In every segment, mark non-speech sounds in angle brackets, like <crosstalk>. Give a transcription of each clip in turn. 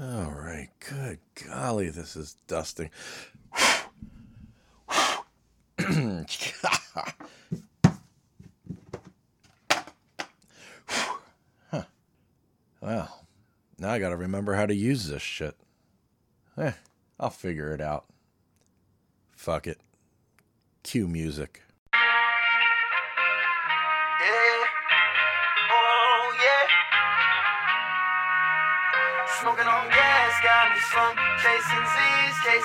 All right, good golly, this is dusting. Well, now I gotta remember how to use this shit. Eh, I'll figure it out. Fuck it. Cue music.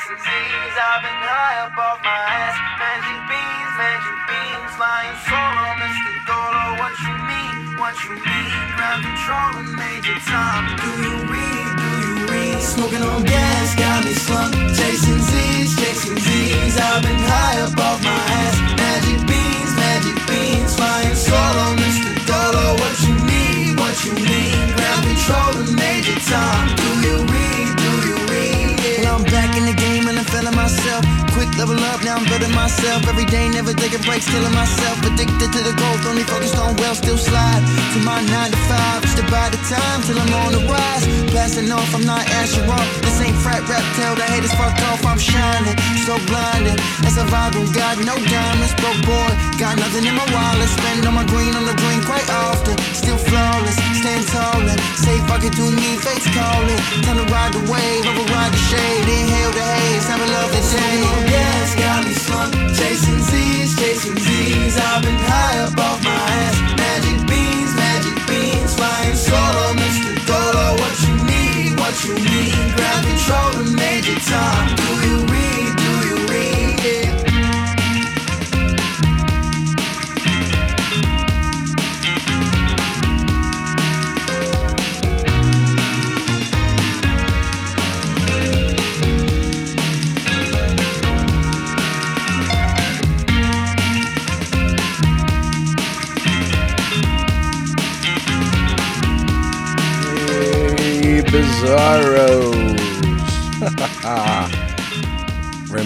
Chasing Z's. I've been high off my ass. Magic beans, magic beans. Flying solo, oh, Mr. Dolo. What you mean? what you need. Ground control and major time. Do you read, do you read? Smoking on gas got me slump. Chasing Z's, chasing Z's. I've been high off my ass. Magic beans, magic beans. Flying solo, oh, Mr. Dolo. What you need, what you need. Ground control and major time. Do you read, I'm back in the game and I'm feeling myself. Quick level up, now I'm building myself. Every day, never taking breaks, killing myself. Addicted to the gold, only focused on wealth, still slide to my 9 to 5. Just buy the time till I'm on the rise. Passing off, I'm not answering off. This ain't frat rap, tell the haters fuck off. I'm shining, so blinded. As a vibe, got no diamonds, broke boy. Got nothing in my wallet, spend on my green on the green quite often. Still flawless, stand tall and say fuck it to me, face calling. Time to ride the wave, override the shade, inhale the haze, a lovely day. Oh, gas got me slumped. Chasing Z's, chasing Z's. I've been high up off my ass. Magic beans, magic beans. Flying solo, Mr. Dolo. What you need, what you need. Ground control and major time. Do you read,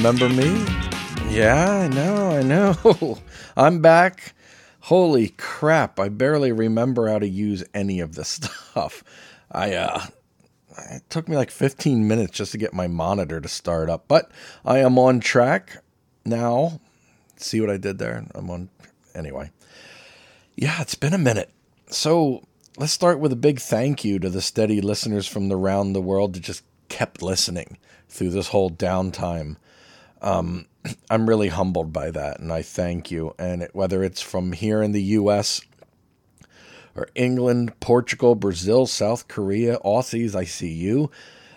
Remember me? Yeah, I know, I know. <laughs> I'm back. Holy crap, I barely remember how to use any of this <laughs> stuff. I, uh, it took me like 15 minutes just to get my monitor to start up, but I am on track now. See what I did there? I'm on, anyway. Yeah, it's been a minute. So let's start with a big thank you to the steady listeners from around the world that just kept listening through this whole downtime. Um, <clears throat> I'm really humbled by that, and I thank you. And it, whether it's from here in the U.S. or England, Portugal, Brazil, South Korea, Aussies, I see you.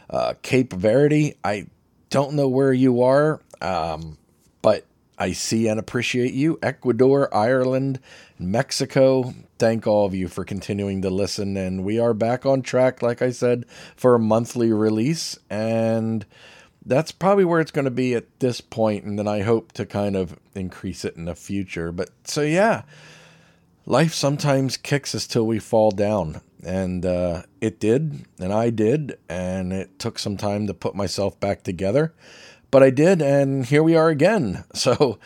Uh, Cape Verde, I don't know where you are, um, but I see and appreciate you. Ecuador, Ireland, Mexico. Thank all of you for continuing to listen. And we are back on track, like I said, for a monthly release. And that's probably where it's going to be at this point, And then I hope to kind of increase it in the future. But so, yeah, life sometimes kicks us till we fall down. And uh, it did, and I did, and it took some time to put myself back together but I did, and here we are again. <laughs> So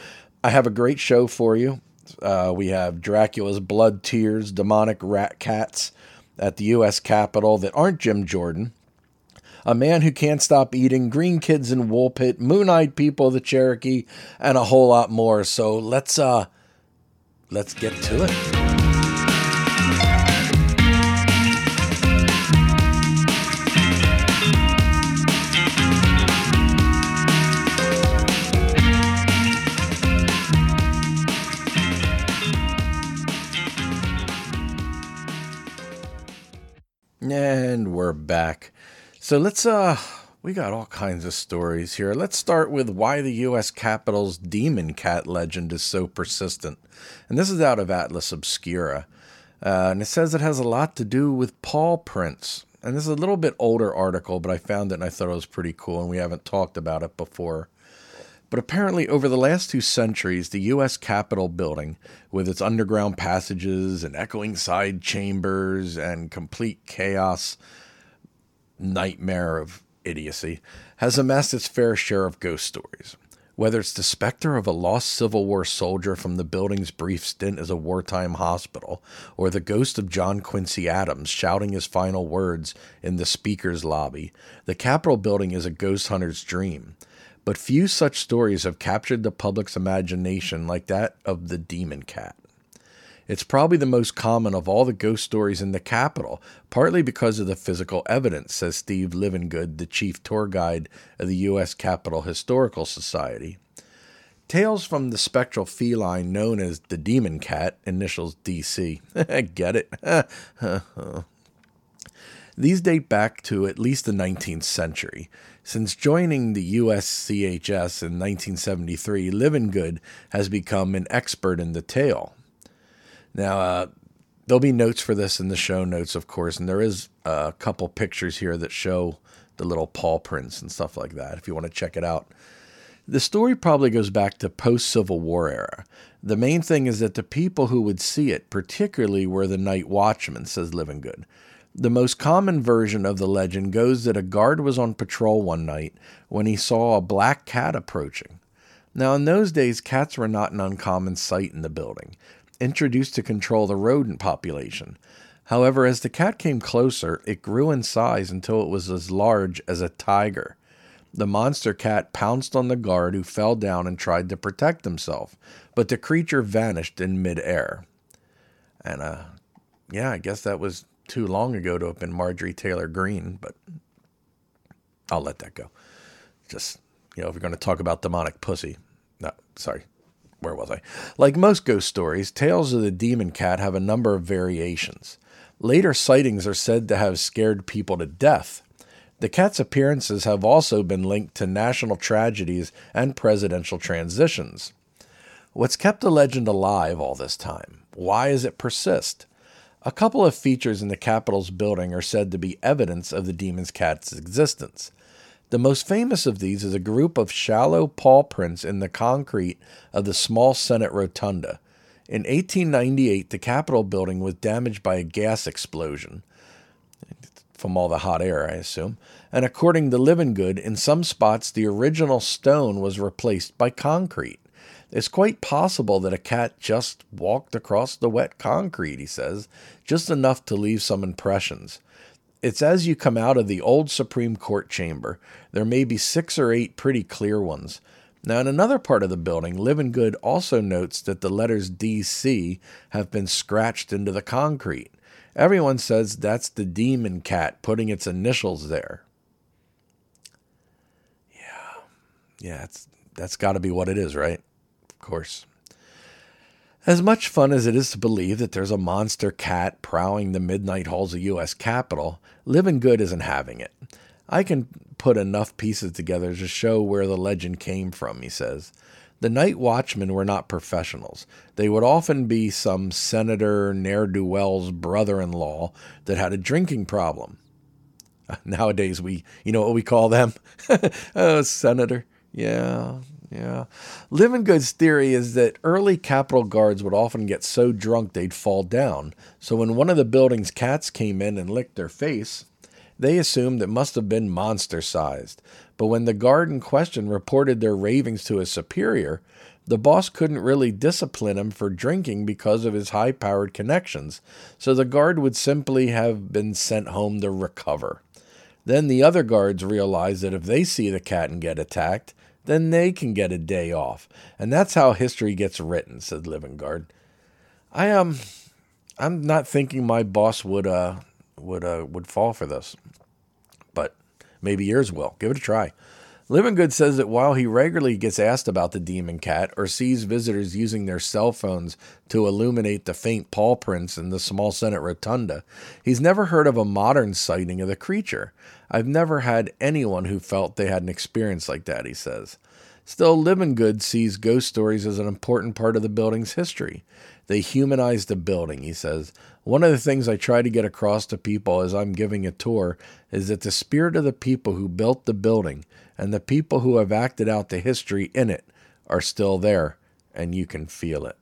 I have a great show for you. Uh, we have Dracula's Blood Tears, demonic rat cats at the U.S. Capitol that aren't Jim Jordan. A man who can't stop eating, green kids in Woolpit, moon-eyed people of the Cherokee, and a whole lot more. So let's uh, let's get to it. And we're back. So let's uh we got all kinds of stories here. Let's start with why the US Capitol's demon cat legend is so persistent. And this is out of Atlas Obscura. Uh, and it says it has a lot to do with paw prints. And this is a little bit older article, but I found it and I thought it was pretty cool, and we haven't talked about it before. But apparently, over the last two centuries, the U.S. Capitol building, with its underground passages and echoing side chambers and complete chaos, nightmare of idiocy, has amassed its fair share of ghost stories. Whether it's the specter of a lost Civil War soldier from the building's brief stint as a wartime hospital, or the ghost of John Quincy Adams shouting his final words in the speaker's lobby, the Capitol building is a ghost hunter's dream. But few such stories have captured the public's imagination like that of the Demon Cat. It's probably the most common of all the ghost stories in the Capitol, partly because of the physical evidence, says Steve Livengood, the chief tour guide of the U.S. Capitol Historical Society. Tales from the spectral feline known as the Demon Cat, initials DC. <laughs> Get it? <laughs> These date back to at least the 19th century. Since joining the USCHS in 1973, Livengood has become an expert in the tale. Now, uh, there'll be notes for this in the show notes, of course, and there is a couple pictures here that show the little paw prints and stuff like that if you want to check it out. The story probably goes back to post Civil War era. The main thing is that the people who would see it, particularly, were the night watchmen, says Livengood. The most common version of the legend goes that a guard was on patrol one night when he saw a black cat approaching. Now, in those days, cats were not an uncommon sight in the building introduced to control the rodent population. However, as the cat came closer, it grew in size until it was as large as a tiger. The monster cat pounced on the guard, who fell down and tried to protect himself, but the creature vanished in midair. And, uh, yeah, I guess that was too long ago to have been Marjorie Taylor Greene, but I'll let that go. Just, you know, if you're going to talk about demonic pussy, no, sorry, where was I? Like most ghost stories, tales of the demon cat have a number of variations. Later sightings are said to have scared people to death. The cat's appearances have also been linked to national tragedies and presidential transitions. What's kept the legend alive all this time? Why does it persist? A couple of features in the Capitol's building are said to be evidence of the demon's cat's existence. The most famous of these is a group of shallow paw prints in the concrete of the small Senate rotunda. In 1898, the Capitol building was damaged by a gas explosion from all the hot air, I assume. And according to Livengood, in some spots the original stone was replaced by concrete. It's quite possible that a cat just walked across the wet concrete, he says, just enough to leave some impressions. It's as you come out of the old Supreme Court chamber. There may be six or eight pretty clear ones. Now, in another part of the building, Livengood also notes that the letters DC have been scratched into the concrete. Everyone says that's the demon cat putting its initials there. Yeah. Yeah, it's, that's got to be what it is, right? Of course. As much fun as it is to believe that there's a monster cat prowling the midnight halls of U.S. Capitol, Livengood isn't having it. I can put enough pieces together to show where the legend came from, he says. The night watchmen were not professionals. They would often be some senator ne'er do well's brother in law that had a drinking problem. <laughs> Nowadays, we, you know what we call them? <laughs> oh, senator. Yeah, yeah. Livengood's theory is that early Capitol guards would often get so drunk they'd fall down. So when one of the building's cats came in and licked their face, they assumed it must have been monster sized. But when the guard in question reported their ravings to his superior, the boss couldn't really discipline him for drinking because of his high powered connections, so the guard would simply have been sent home to recover. Then the other guards realized that if they see the cat and get attacked, then they can get a day off. And that's how history gets written, said Livengood. I am um, I'm not thinking my boss would uh would uh would fall for this. But maybe yours will. Give it a try. Livengood says that while he regularly gets asked about the demon cat or sees visitors using their cell phones to illuminate the faint paw prints in the small Senate rotunda, he's never heard of a modern sighting of the creature. I've never had anyone who felt they had an experience like that, he says. Still, Livengood sees ghost stories as an important part of the building's history. They humanize the building, he says. One of the things I try to get across to people as I'm giving a tour is that the spirit of the people who built the building and the people who have acted out the history in it are still there, and you can feel it.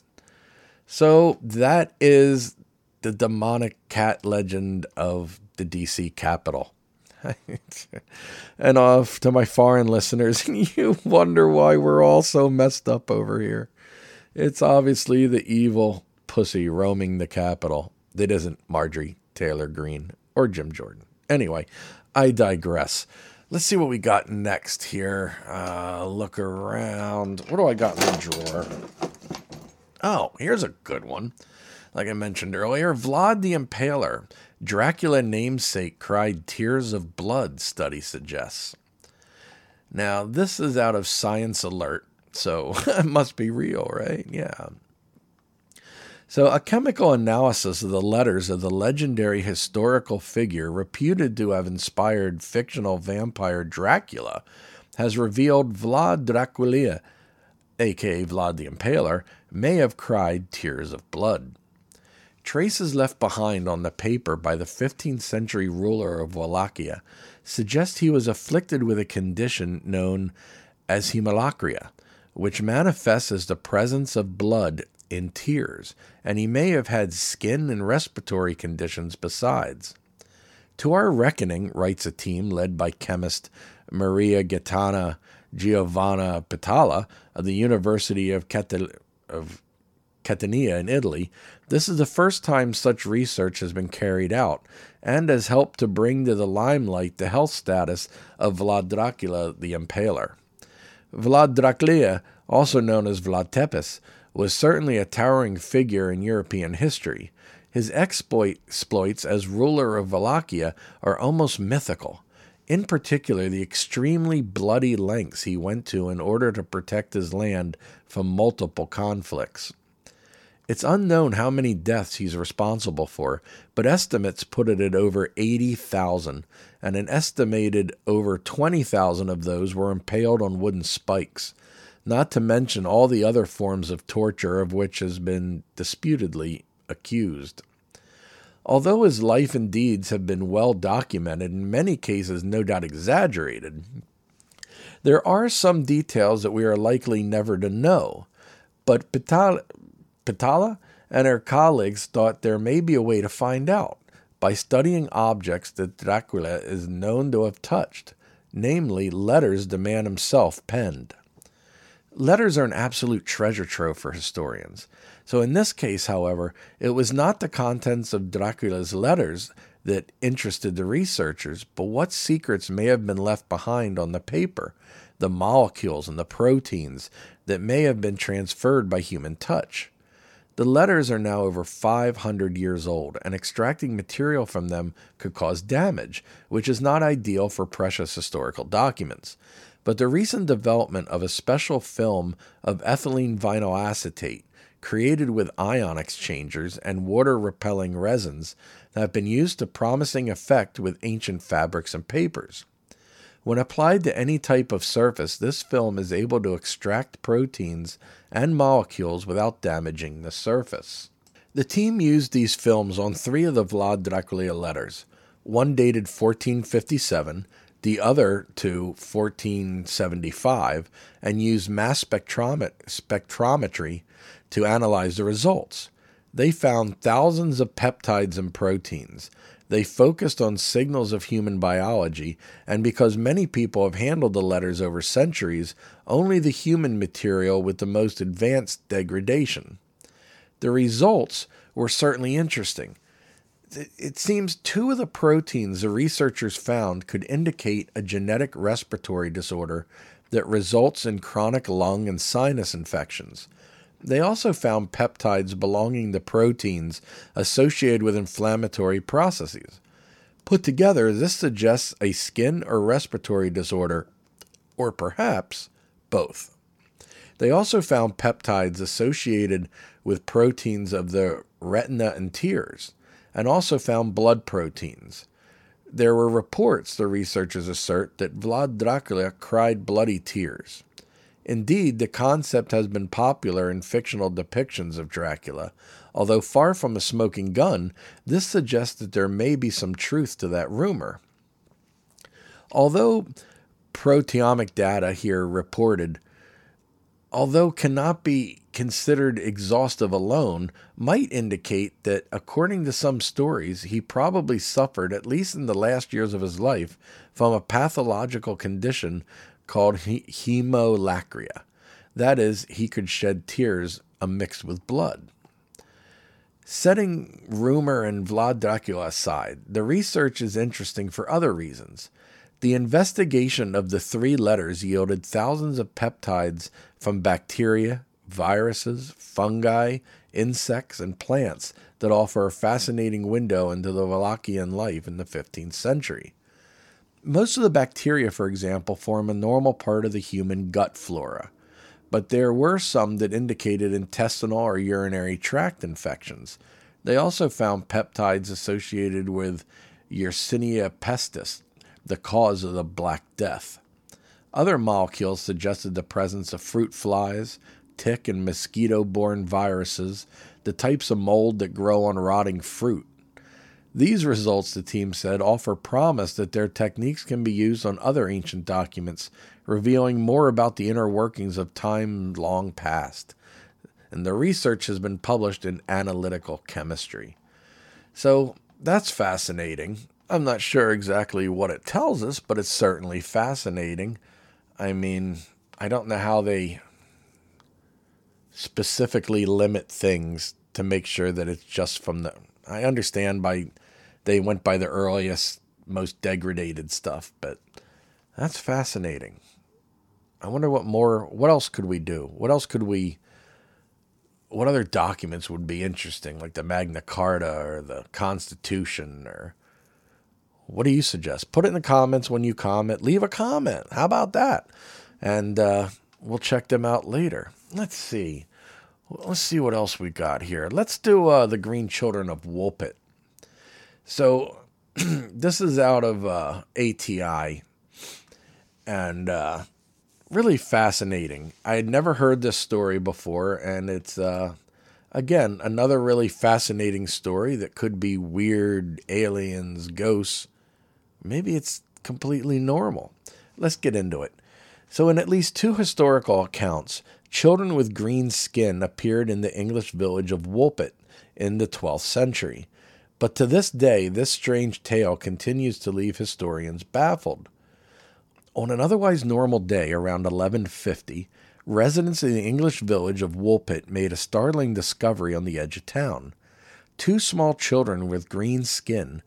So that is the demonic cat legend of the DC Capitol. <laughs> and off to my foreign listeners, <laughs> you wonder why we're all so messed up over here. It's obviously the evil pussy roaming the capital that isn't Marjorie Taylor Greene or Jim Jordan. Anyway, I digress. Let's see what we got next here. Uh, look around. What do I got in the drawer? Oh, here's a good one. Like I mentioned earlier, Vlad the Impaler, Dracula namesake cried tears of blood, study suggests. Now, this is out of Science Alert, so <laughs> it must be real, right? Yeah. So, a chemical analysis of the letters of the legendary historical figure reputed to have inspired fictional vampire Dracula has revealed Vlad Dracula, aka Vlad the Impaler, may have cried tears of blood. Traces left behind on the paper by the 15th century ruler of Wallachia suggest he was afflicted with a condition known as hemolacria, which manifests as the presence of blood in tears, and he may have had skin and respiratory conditions besides. To our reckoning, writes a team led by chemist Maria Gaetana Giovanna Pittalà of the University of, Catel- of Catania in Italy, this is the first time such research has been carried out and has helped to bring to the limelight the health status of Vlad Dracula the Impaler. Vlad Dracula, also known as Vlad Tepes, was certainly a towering figure in European history. His exploits as ruler of Wallachia are almost mythical. In particular, the extremely bloody lengths he went to in order to protect his land from multiple conflicts. It's unknown how many deaths he's responsible for, but estimates put it at over 80,000, and an estimated over 20,000 of those were impaled on wooden spikes not to mention all the other forms of torture of which has been disputedly accused. Although his life and deeds have been well documented, in many cases no doubt exaggerated, there are some details that we are likely never to know. But Pittalà, Pittalà and her colleagues thought there may be a way to find out by studying objects that Dracula is known to have touched, namely letters the man himself penned. Letters are an absolute treasure trove for historians. So, in this case, however, it was not the contents of Dracula's letters that interested the researchers, but what secrets may have been left behind on the paper, the molecules and the proteins that may have been transferred by human touch. The letters are now over 500 years old, and extracting material from them could cause damage, which is not ideal for precious historical documents. But the recent development of a special film of ethylene vinyl acetate created with ion exchangers and water repelling resins have been used to promising effect with ancient fabrics and papers. When applied to any type of surface, this film is able to extract proteins and molecules without damaging the surface. The team used these films on three of the Vlad Dracula letters, one dated 1457 the other to 1475 and used mass spectrometry to analyze the results. They found thousands of peptides and proteins. They focused on signals of human biology, and because many people have handled the letters over centuries, only the human material with the most advanced degradation. The results were certainly interesting it seems two of the proteins the researchers found could indicate a genetic respiratory disorder that results in chronic lung and sinus infections. They also found peptides belonging to proteins associated with inflammatory processes. Put together, this suggests a skin or respiratory disorder, or perhaps both. They also found peptides associated with proteins of the retina and tears and also found blood proteins. There were reports, the researchers assert, that Vlad Dracula cried bloody tears. Indeed, the concept has been popular in fictional depictions of Dracula. Although far from a smoking gun, this suggests that there may be some truth to that rumor. Although proteomic data here reported although cannot be considered exhaustive alone, might indicate that, according to some stories, he probably suffered, at least in the last years of his life, from a pathological condition called he- hemolacria. That is, he could shed tears mixed with blood. Setting rumor and Vlad Dracula aside, the research is interesting for other reasons. The investigation of the three letters yielded thousands of peptides from bacteria, viruses, fungi, insects, and plants that offer a fascinating window into the Wallachian life in the 15th century. Most of the bacteria, for example, form a normal part of the human gut flora, but there were some that indicated intestinal or urinary tract infections. They also found peptides associated with Yersinia pestis, the cause of the Black Death. Other molecules suggested the presence of fruit flies, tick and mosquito borne viruses, the types of mold that grow on rotting fruit. These results, the team said, offer promise that their techniques can be used on other ancient documents, revealing more about the inner workings of time long past. And the research has been published in Analytical Chemistry. So that's fascinating. I'm not sure exactly what it tells us, but it's certainly fascinating. I mean, I don't know how they specifically limit things to make sure that it's just from the. I understand by they went by the earliest, most degraded stuff, but that's fascinating. I wonder what more. What else could we do? What else could we? What other documents would be interesting, like the Magna Carta or the Constitution, or what do you suggest? Put it in the comments when you comment. Leave a comment. How about that? And uh, we'll check them out later. Let's see. Let's see what else we got here. Let's do uh, the Green Children of Woolpit. So <clears throat> this is out of uh, ATI and uh, really fascinating. I had never heard this story before, and it's uh, again another really fascinating story that could be weird aliens, ghosts. Maybe it's completely normal. Let's get into it. So, in at least two historical accounts, children with green skin appeared in the English village of Woolpit in the 12th century. But to this day, this strange tale continues to leave historians baffled. On an otherwise normal day around 1150, residents in the English village of Woolpit made a startling discovery on the edge of town. Two small children with green skin.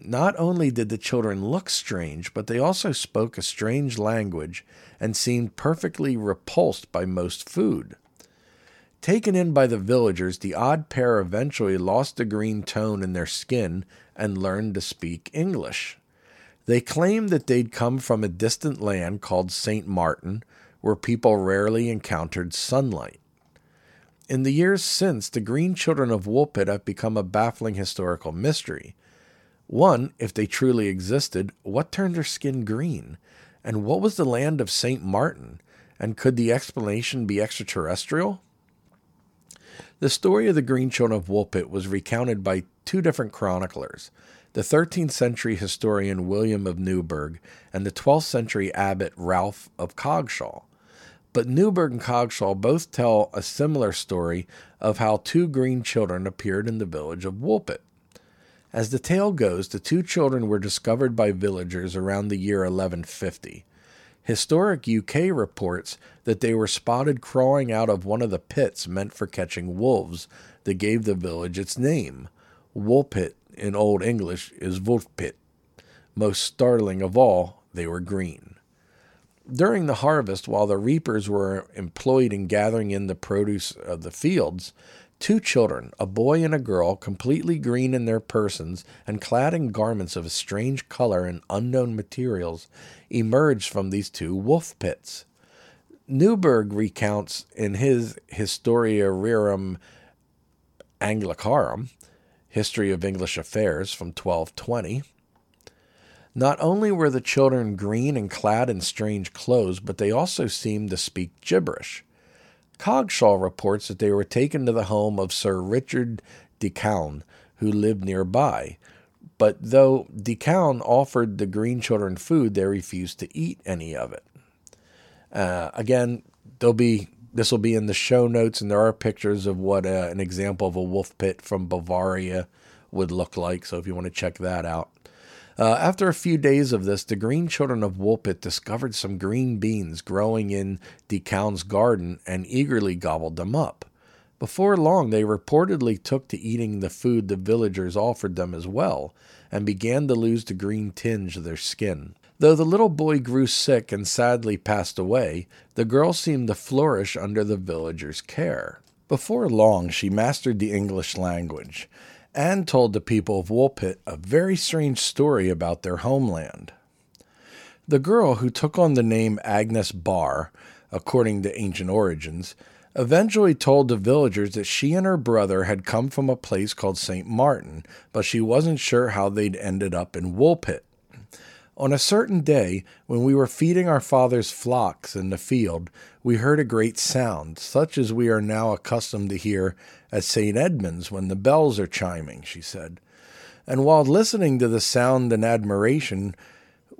Not only did the children look strange, but they also spoke a strange language and seemed perfectly repulsed by most food. Taken in by the villagers, the odd pair eventually lost the green tone in their skin and learned to speak English. They claimed that they'd come from a distant land called St. Martin, where people rarely encountered sunlight. In the years since, the green children of Woolpit have become a baffling historical mystery. One, if they truly existed, what turned their skin green? And what was the land of St. Martin? And could the explanation be extraterrestrial? The story of the Green Children of Woolpit was recounted by two different chroniclers the 13th century historian William of Newburgh and the 12th century abbot Ralph of Coggeshall. But Newburgh and Coggeshall both tell a similar story of how two green children appeared in the village of Woolpit. As the tale goes, the two children were discovered by villagers around the year 1150. Historic UK reports that they were spotted crawling out of one of the pits meant for catching wolves that gave the village its name. Woolpit in Old English is Wolfpit. Most startling of all, they were green. During the harvest, while the reapers were employed in gathering in the produce of the fields, two children, a boy and a girl, completely green in their persons and clad in garments of a strange color and unknown materials, emerged from these two wolf pits. Newburgh recounts in his Historia Rerum Anglicarum, History of English Affairs from 1220. Not only were the children green and clad in strange clothes, but they also seemed to speak gibberish. Coggeshall reports that they were taken to the home of Sir Richard de who lived nearby. But though de offered the green children food, they refused to eat any of it. Uh, again, there'll be this will be in the show notes, and there are pictures of what uh, an example of a wolf pit from Bavaria would look like. So if you want to check that out. Uh, after a few days of this, the green children of Woolpit discovered some green beans growing in De Count's garden and eagerly gobbled them up. Before long, they reportedly took to eating the food the villagers offered them as well, and began to lose the green tinge of their skin. Though the little boy grew sick and sadly passed away, the girl seemed to flourish under the villagers' care. Before long, she mastered the English language and told the people of Woolpit a very strange story about their homeland. The girl who took on the name Agnes Barre, according to ancient origins, eventually told the villagers that she and her brother had come from a place called St. Martin, but she wasn't sure how they'd ended up in Woolpit. On a certain day, when we were feeding our father's flocks in the field, we heard a great sound, such as we are now accustomed to hear at St. Edmund's when the bells are chiming, she said. And while listening to the sound and admiration,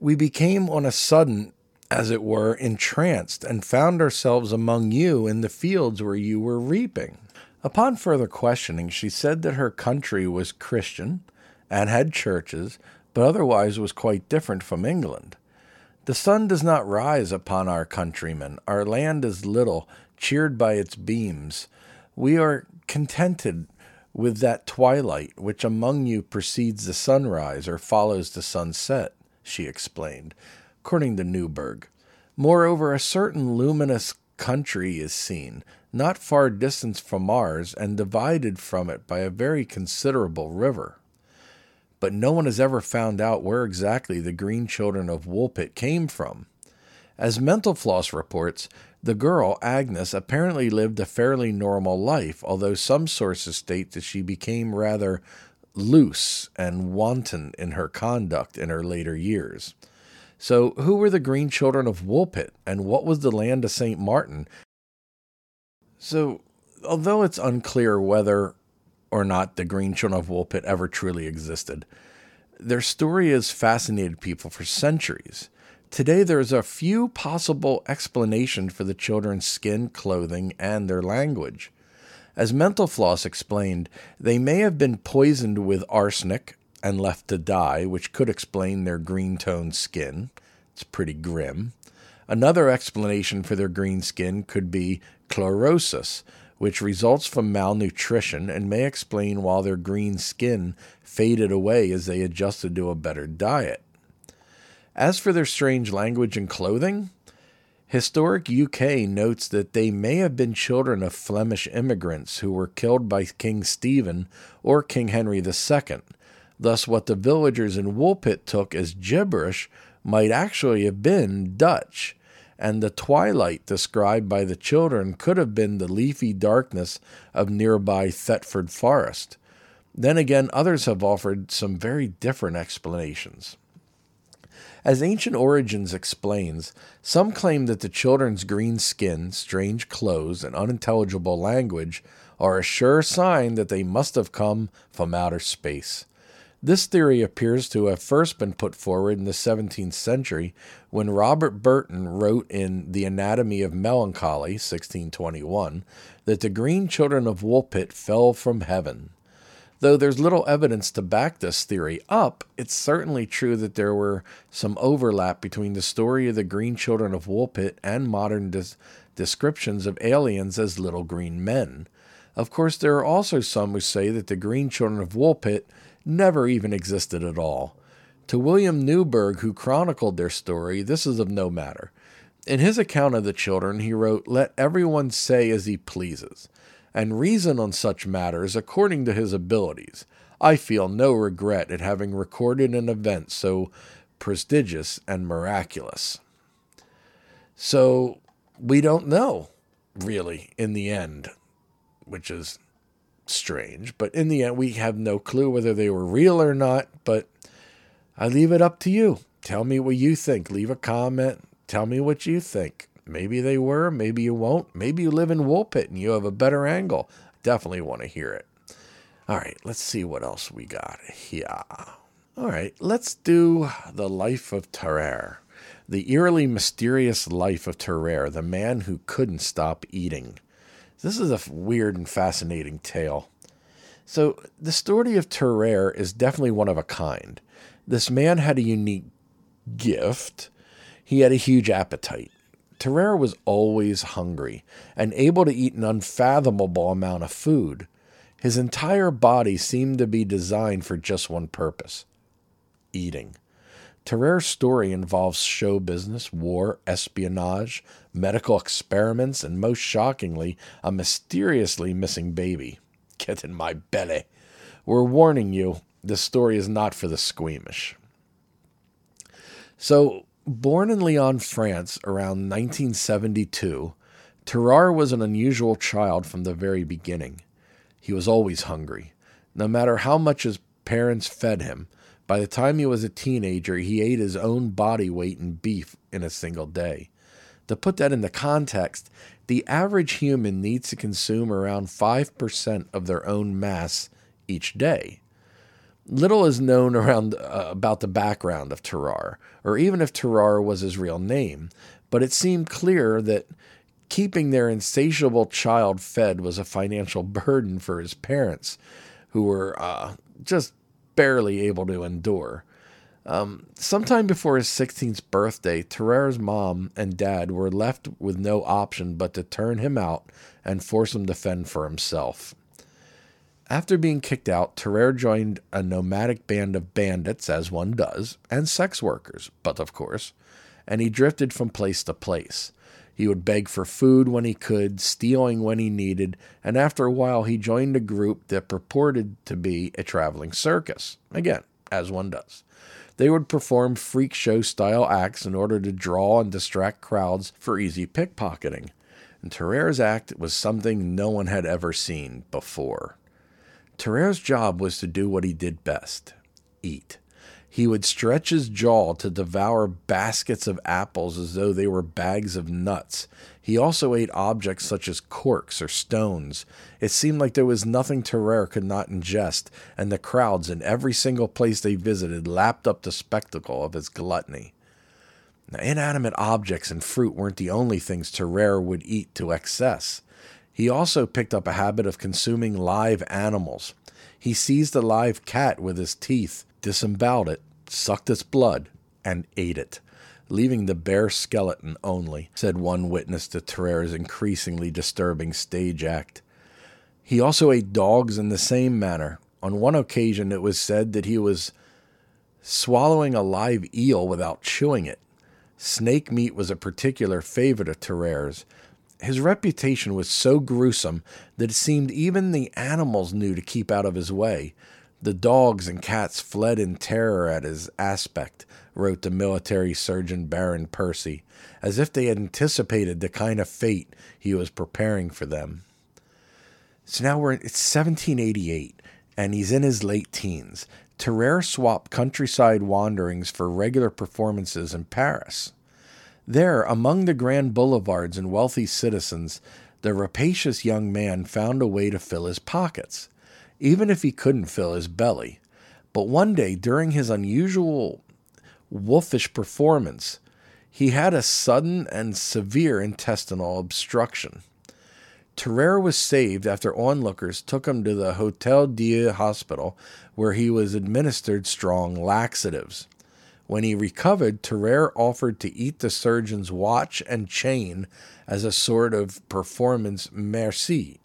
we became on a sudden, as it were, entranced, and found ourselves among you in the fields where you were reaping. Upon further questioning, she said that her country was Christian and had churches, but otherwise was quite different from England. The sun does not rise upon our countrymen. Our land is little, cheered by its beams. We are contented with that twilight which among you precedes the sunrise or follows the sunset, she explained, according to Newburgh. Moreover, a certain luminous country is seen, not far distant from ours, and divided from it by a very considerable river but no one has ever found out where exactly the green children of Woolpit came from. As Mental Floss reports, the girl, Agnes, apparently lived a fairly normal life, although some sources state that she became rather loose and wanton in her conduct in her later years. So, who were the green children of Woolpit, and what was the land of St. Martin? So, although it's unclear whether or not the Green Children of Woolpit ever truly existed. Their story has fascinated people for centuries. Today, there is a few possible explanations for the children's skin, clothing, and their language. As Mental Floss explained, they may have been poisoned with arsenic and left to die, which could explain their green toned skin. It's pretty grim. Another explanation for their green skin could be chlorosis, which results from malnutrition and may explain why their green skin faded away as they adjusted to a better diet. As for their strange language and clothing, Historic UK notes that they may have been children of Flemish immigrants who were killed by King Stephen or King Henry II. Thus, what the villagers in Woolpit took as gibberish might actually have been Dutch, and the twilight described by the children could have been the leafy darkness of nearby Thetford Forest. Then again, others have offered some very different explanations. As Ancient Origins explains, some claim that the children's green skin, strange clothes, and unintelligible language are a sure sign that they must have come from outer space. This theory appears to have first been put forward in the 17th century when Robert Burton wrote in The Anatomy of Melancholy, 1621, that the green children of Woolpit fell from heaven. Though there's little evidence to back this theory up, it's certainly true that there were some overlap between the story of the green children of Woolpit and modern des- descriptions of aliens as little green men. Of course, there are also some who say that the green children of Woolpit never even existed at all. To William Newburgh, who chronicled their story, this is of no matter. In his account of the children, he wrote, Let everyone say as he pleases, and reason on such matters according to his abilities. I feel no regret at having recorded an event so prestigious and miraculous. So we don't know, really, in the end, which is strange. But in the end, we have no clue whether they were real or not. But I leave it up to you. Tell me what you think. Leave a comment. Tell me what you think. Maybe they were, maybe you won't. Maybe you live in Woolpit and you have a better angle. Definitely want to hear it. All right, let's see what else we got here. All right, let's do The Life of Tarare. The eerily mysterious life of Tarrare, the man who couldn't stop eating. This is a weird and fascinating tale. So, the story of Tarrare is definitely one of a kind. This man had a unique gift. He had a huge appetite. Tarrare was always hungry and able to eat an unfathomable amount of food. His entire body seemed to be designed for just one purpose eating. Tarrare's story involves show business, war, espionage, medical experiments, and most shockingly, a mysteriously missing baby. <laughs> Get in my belly. We're warning you, this story is not for the squeamish. So, born in Lyon, France around 1972, Tarrare was an unusual child from the very beginning. He was always hungry. No matter how much his parents fed him, by the time he was a teenager, he ate his own body weight in beef in a single day. To put that into context, the average human needs to consume around 5% of their own mass each day. Little is known around uh, about the background of Tarrare, or even if Tarrare was his real name, but it seemed clear that keeping their insatiable child fed was a financial <laughs> burden for his parents, who were uh, just barely able to endure. Um, sometime before his 16th birthday, Tarrare's mom and dad were left with no option but to turn him out and force him to fend for himself. After being kicked out, Tarrare joined a nomadic band of bandits, as one does, and sex workers, but of course, and he drifted from place to place. He would beg for food when he could, stealing when he needed, and after a while he joined a group that purported to be a traveling circus. Again, as one does. They would perform freak show style acts in order to draw and distract crowds for easy pickpocketing. And Tarrare's act was something no one had ever seen before. Tarrare's job was to do what he did best eat. He would stretch his jaw to devour baskets of apples as though they were bags of nuts. He also ate objects such as corks or stones. It seemed like there was nothing Tarrare could not ingest, and the crowds in every single place they visited lapped up the spectacle of his gluttony. Now, inanimate objects and fruit weren't the only things Tarrare would eat to excess. He also picked up a habit of consuming live animals. He seized a live cat with his teeth disemboweled it, sucked its blood, and ate it, leaving the bare skeleton only, said one witness to Tarrare's increasingly disturbing stage act. He also ate dogs in the same manner. On one occasion, it was said that he was swallowing a live eel without chewing it. Snake meat was a particular favorite of Tarrare's. His reputation was so gruesome that it seemed even the animals knew to keep out of his way. The dogs and cats fled in terror at his aspect, wrote the military surgeon Baron Percy, as if they had anticipated the kind of fate he was preparing for them. So now we're it's 1788, and he's in his late teens. Tarrare swapped countryside wanderings for regular performances in Paris. There, among the grand boulevards and wealthy citizens, the rapacious young man found a way to fill his pockets even if he couldn't fill his belly. But one day, during his unusual wolfish performance, he had a sudden and severe intestinal obstruction. Tarrare was saved after onlookers took him to the Hotel Dieu hospital, where he was administered strong laxatives. When he recovered, Tarrare offered to eat the surgeon's watch and chain as a sort of performance merci,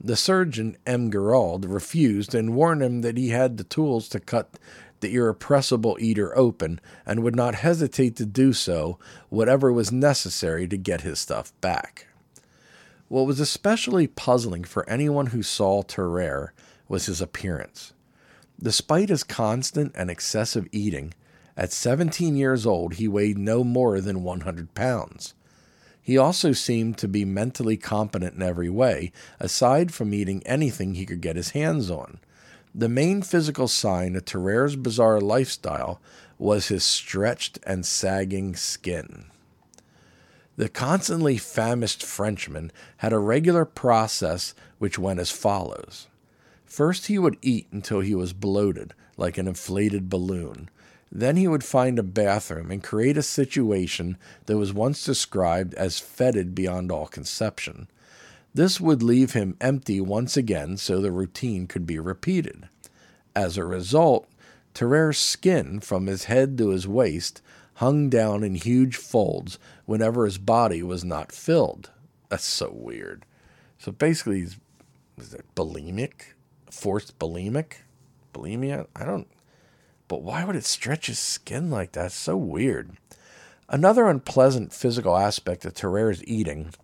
the surgeon, M. Gerald, refused and warned him that he had the tools to cut the irrepressible eater open and would not hesitate to do so, whatever was necessary to get his stuff back. What was especially puzzling for anyone who saw Tarrare was his appearance. Despite his constant and excessive eating, at 17 years old he weighed no more than 100 pounds. He also seemed to be mentally competent in every way, aside from eating anything he could get his hands on. The main physical sign of Tarrare's bizarre lifestyle was his stretched and sagging skin. The constantly famished Frenchman had a regular process which went as follows. First, he would eat until he was bloated, like an inflated balloon. Then he would find a bathroom and create a situation that was once described as fetid beyond all conception. This would leave him empty once again so the routine could be repeated. As a result, Tarrare's skin from his head to his waist hung down in huge folds whenever his body was not filled. That's so weird. So basically, he's is it bulimic, forced bulimic, bulimia. I don't. But why would it stretch his skin like that? So weird. Another unpleasant physical aspect of Tarrare's eating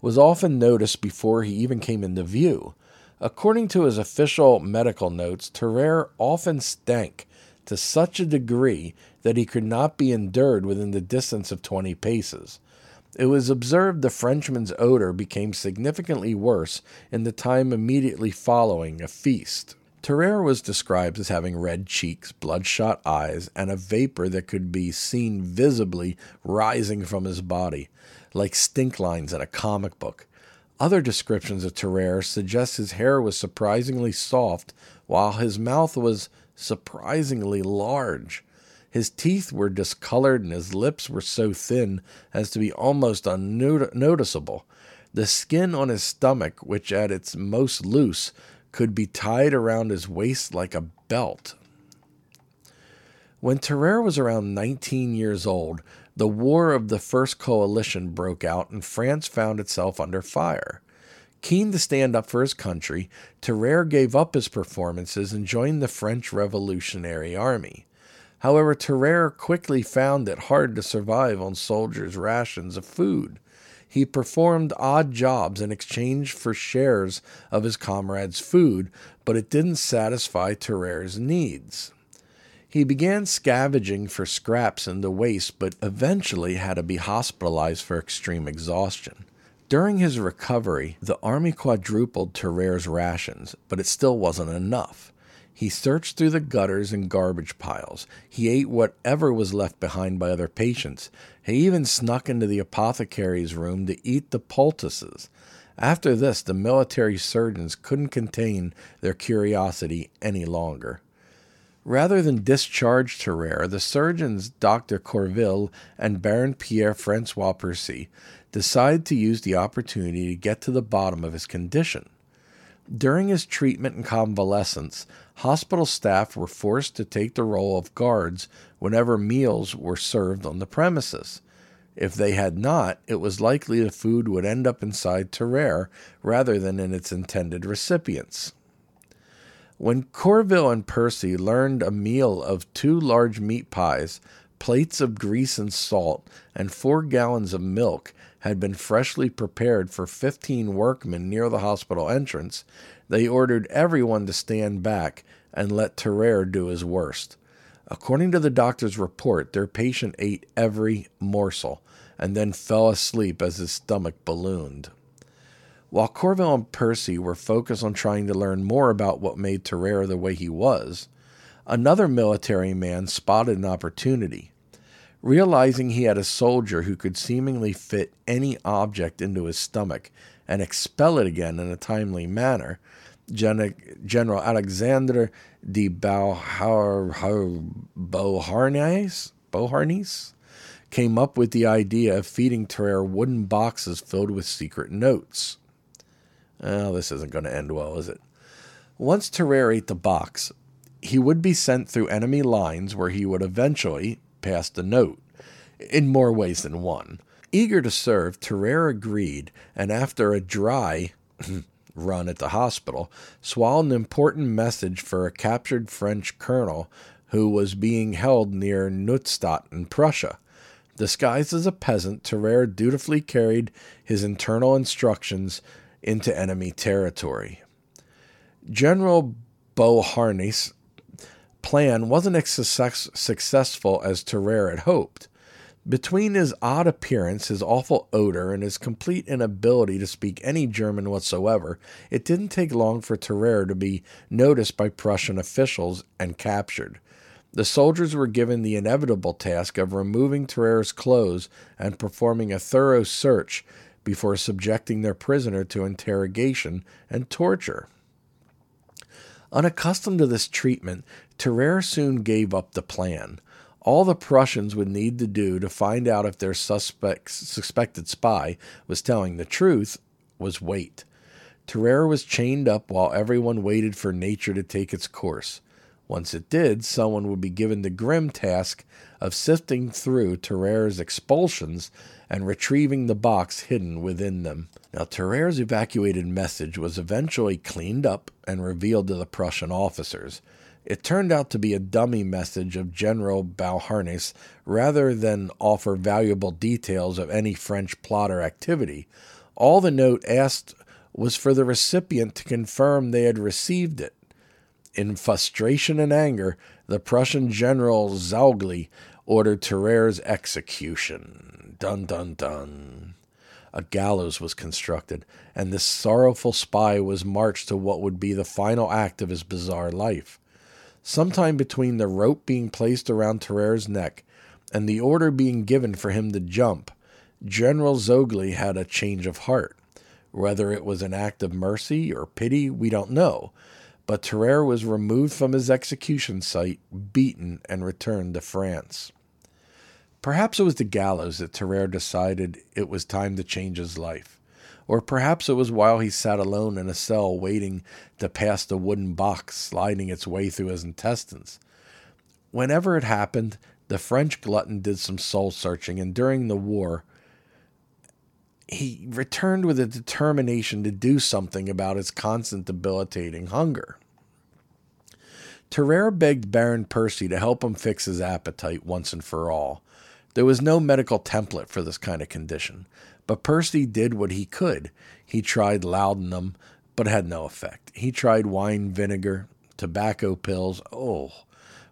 was often noticed before he even came into view. According to his official medical notes, Tarrare often stank to such a degree that he could not be endured within the distance of 20 paces. It was observed the Frenchman's odor became significantly worse in the time immediately following a feast. Tarrare was described as having red cheeks, bloodshot eyes, and a vapor that could be seen visibly rising from his body, like stink lines in a comic book. Other descriptions of Tarrare suggest his hair was surprisingly soft, while his mouth was surprisingly large. His teeth were discolored and his lips were so thin as to be almost unnoticeable. The skin on his stomach, which at its most loose, could be tied around his waist like a belt. When Tarrare was around 19 years old, the War of the First Coalition broke out and France found itself under fire. Keen to stand up for his country, Tarrare gave up his performances and joined the French Revolutionary Army. However, Tarrare quickly found it hard to survive on soldiers' rations of food. He performed odd jobs in exchange for shares of his comrades' food, but it didn't satisfy Tarrare's needs. He began scavenging for scraps in the waste, but eventually had to be hospitalized for extreme exhaustion. During his recovery, the army quadrupled Tarrare's rations, but it still wasn't enough. He searched through the gutters and garbage piles. He ate whatever was left behind by other patients. He even snuck into the apothecary's room to eat the poultices. After this, the military surgeons couldn't contain their curiosity any longer. Rather than discharge Tarrare, the surgeons Dr. Courville and Baron Pierre Francois Percy decided to use the opportunity to get to the bottom of his condition. During his treatment and convalescence, hospital staff were forced to take the role of guards whenever meals were served on the premises. If they had not, it was likely the food would end up inside Tarrare rather than in its intended recipients. When Courville and Percy learned a meal of two large meat pies, plates of grease and salt, and four gallons of milk had been freshly prepared for 15 workmen near the hospital entrance, they ordered everyone to stand back and let Tarrare do his worst. According to the doctor's report, their patient ate every morsel and then fell asleep as his stomach ballooned. While Courville and Percy were focused on trying to learn more about what made Tarrare the way he was, another military man spotted an opportunity. Realizing he had a soldier who could seemingly fit any object into his stomach and expel it again in a timely manner, General Alexandre de Beauharnais, Beauharnais came up with the idea of feeding Tarrare wooden boxes filled with secret notes. Oh, this isn't going to end well, is it? Once Tarrare ate the box, he would be sent through enemy lines where he would eventually pass the note, in more ways than one. Eager to serve, Tarrare agreed, and after a dry <laughs> run at the hospital, swallowed an important message for a captured French colonel who was being held near Neustadt in Prussia. Disguised as a peasant, Tarrare dutifully carried his internal instructions into enemy territory. General Beauharnais' plan wasn't as success- successful as Tarrare had hoped. Between his odd appearance, his awful odor, and his complete inability to speak any German whatsoever, it didn't take long for Tarrare to be noticed by Prussian officials and captured. The soldiers were given the inevitable task of removing Tarrare's clothes and performing a thorough search before subjecting their prisoner to interrogation and torture. Unaccustomed to this treatment, Tarrare soon gave up the plan. All the Prussians would need to do to find out if their suspect, suspected spy was telling the truth was wait. Tarrare was chained up while everyone waited for nature to take its course. Once it did, someone would be given the grim task of sifting through Tarrare's expulsions and retrieving the box hidden within them. Now, Tarrare's evacuated message was eventually cleaned up and revealed to the Prussian officers. It turned out to be a dummy message of General Beauharnais rather than offer valuable details of any French plot or activity. All the note asked was for the recipient to confirm they had received it. In frustration and anger, the Prussian general Zoegli ordered Tarrare's execution. Dun dun dun. A gallows was constructed, and this sorrowful spy was marched to what would be the final act of his bizarre life. Sometime between the rope being placed around Tarrare's neck and the order being given for him to jump, General Zoegli had a change of heart. Whether it was an act of mercy or pity, we don't know, but Tarrare was removed from his execution site, beaten, and returned to France. Perhaps it was the gallows that Tarrare decided it was time to change his life. Or perhaps it was while he sat alone in a cell waiting to pass the wooden box sliding its way through his intestines. Whenever it happened, the French glutton did some soul searching, and during the war, he returned with a determination to do something about his constant debilitating hunger. Tarrare begged Baron Percy to help him fix his appetite once and for all. There was no medical template for this kind of condition, but Percy did what he could. He tried laudanum, but had no effect. He tried wine vinegar, tobacco pills, oh,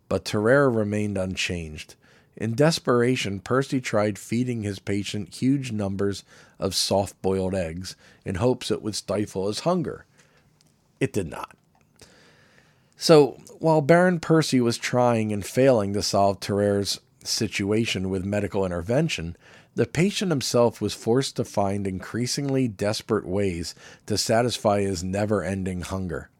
but Tarrare remained unchanged. In desperation, Percy tried feeding his patient huge numbers of soft boiled eggs in hopes it would stifle his hunger. It did not. So, while Baron Percy was trying and failing to solve Tarrare's situation with medical intervention, the patient himself was forced to find increasingly desperate ways to satisfy his never ending hunger.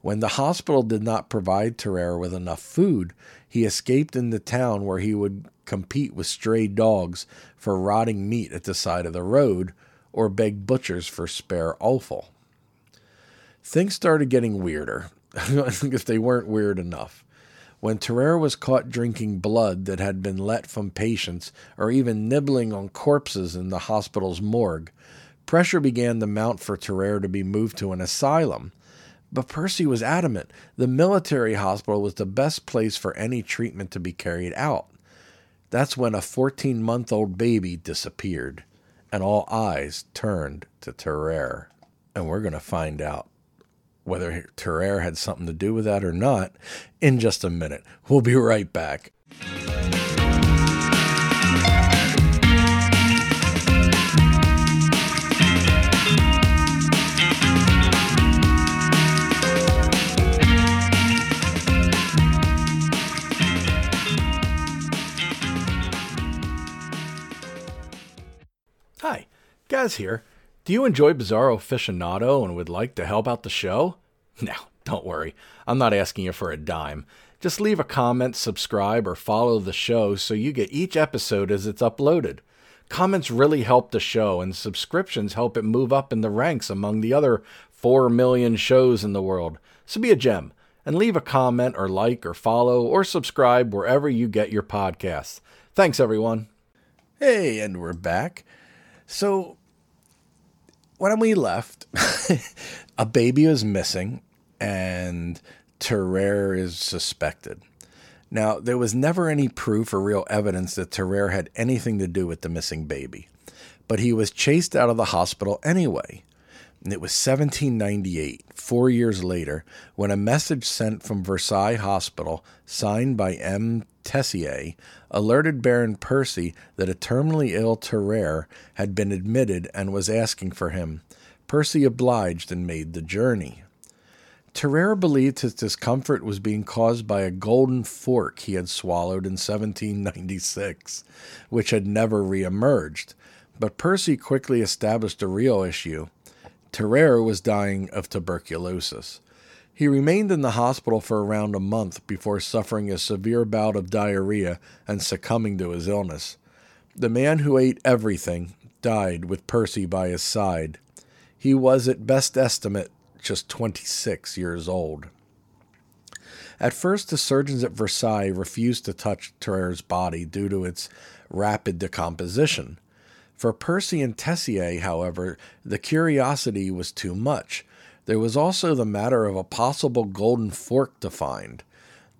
When the hospital did not provide Tarrare with enough food, he escaped into town where he would compete with stray dogs for rotting meat at the side of the road or beg butchers for spare offal. Things started getting weirder, <laughs> if they weren't weird enough. When Tarrare was caught drinking blood that had been let from patients or even nibbling on corpses in the hospital's morgue, pressure began to mount for Tarrare to be moved to an asylum but Percy was adamant the military hospital was the best place for any treatment to be carried out. That's when a 14 month old baby disappeared, and all eyes turned to Tarrare. And we're going to find out whether Tarrare had something to do with that or not in just a minute. We'll be right back. Hi, Gaz here. Do you enjoy Bizarro Aficionado and would like to help out the show? <laughs> Now, don't worry, I'm not asking you for a dime. Just leave a comment, subscribe, or follow the show so you get each episode as it's uploaded. Comments really help the show, and subscriptions help it move up in the ranks among the other 4 million shows in the world. So be a gem and leave a comment, or like, or follow, or subscribe wherever you get your podcasts. Thanks, everyone. Hey, and we're back. So when we left, <laughs> a baby was missing and Tarrare is suspected. Now, there was never any proof or real evidence that Tarrare had anything to do with the missing baby, but he was chased out of the hospital anyway. It was 1798, four years later, when a message sent from Versailles Hospital, signed by M. Tessier, alerted Baron Percy that a terminally ill Tarrare had been admitted and was asking for him. Percy obliged and made the journey. Tarrare believed his discomfort was being caused by a golden fork he had swallowed in 1796, which had never reemerged. But Percy quickly established a real issue. Tarrare was dying of tuberculosis. He remained in the hospital for around a month before suffering a severe bout of diarrhea and succumbing to his illness. The man who ate everything died with Percy by his side. He was, at best estimate, just 26 years old. At first, the surgeons at Versailles refused to touch Tarrare's body due to its rapid decomposition. For Percy and Tessier, however, the curiosity was too much. There was also the matter of a possible golden fork to find.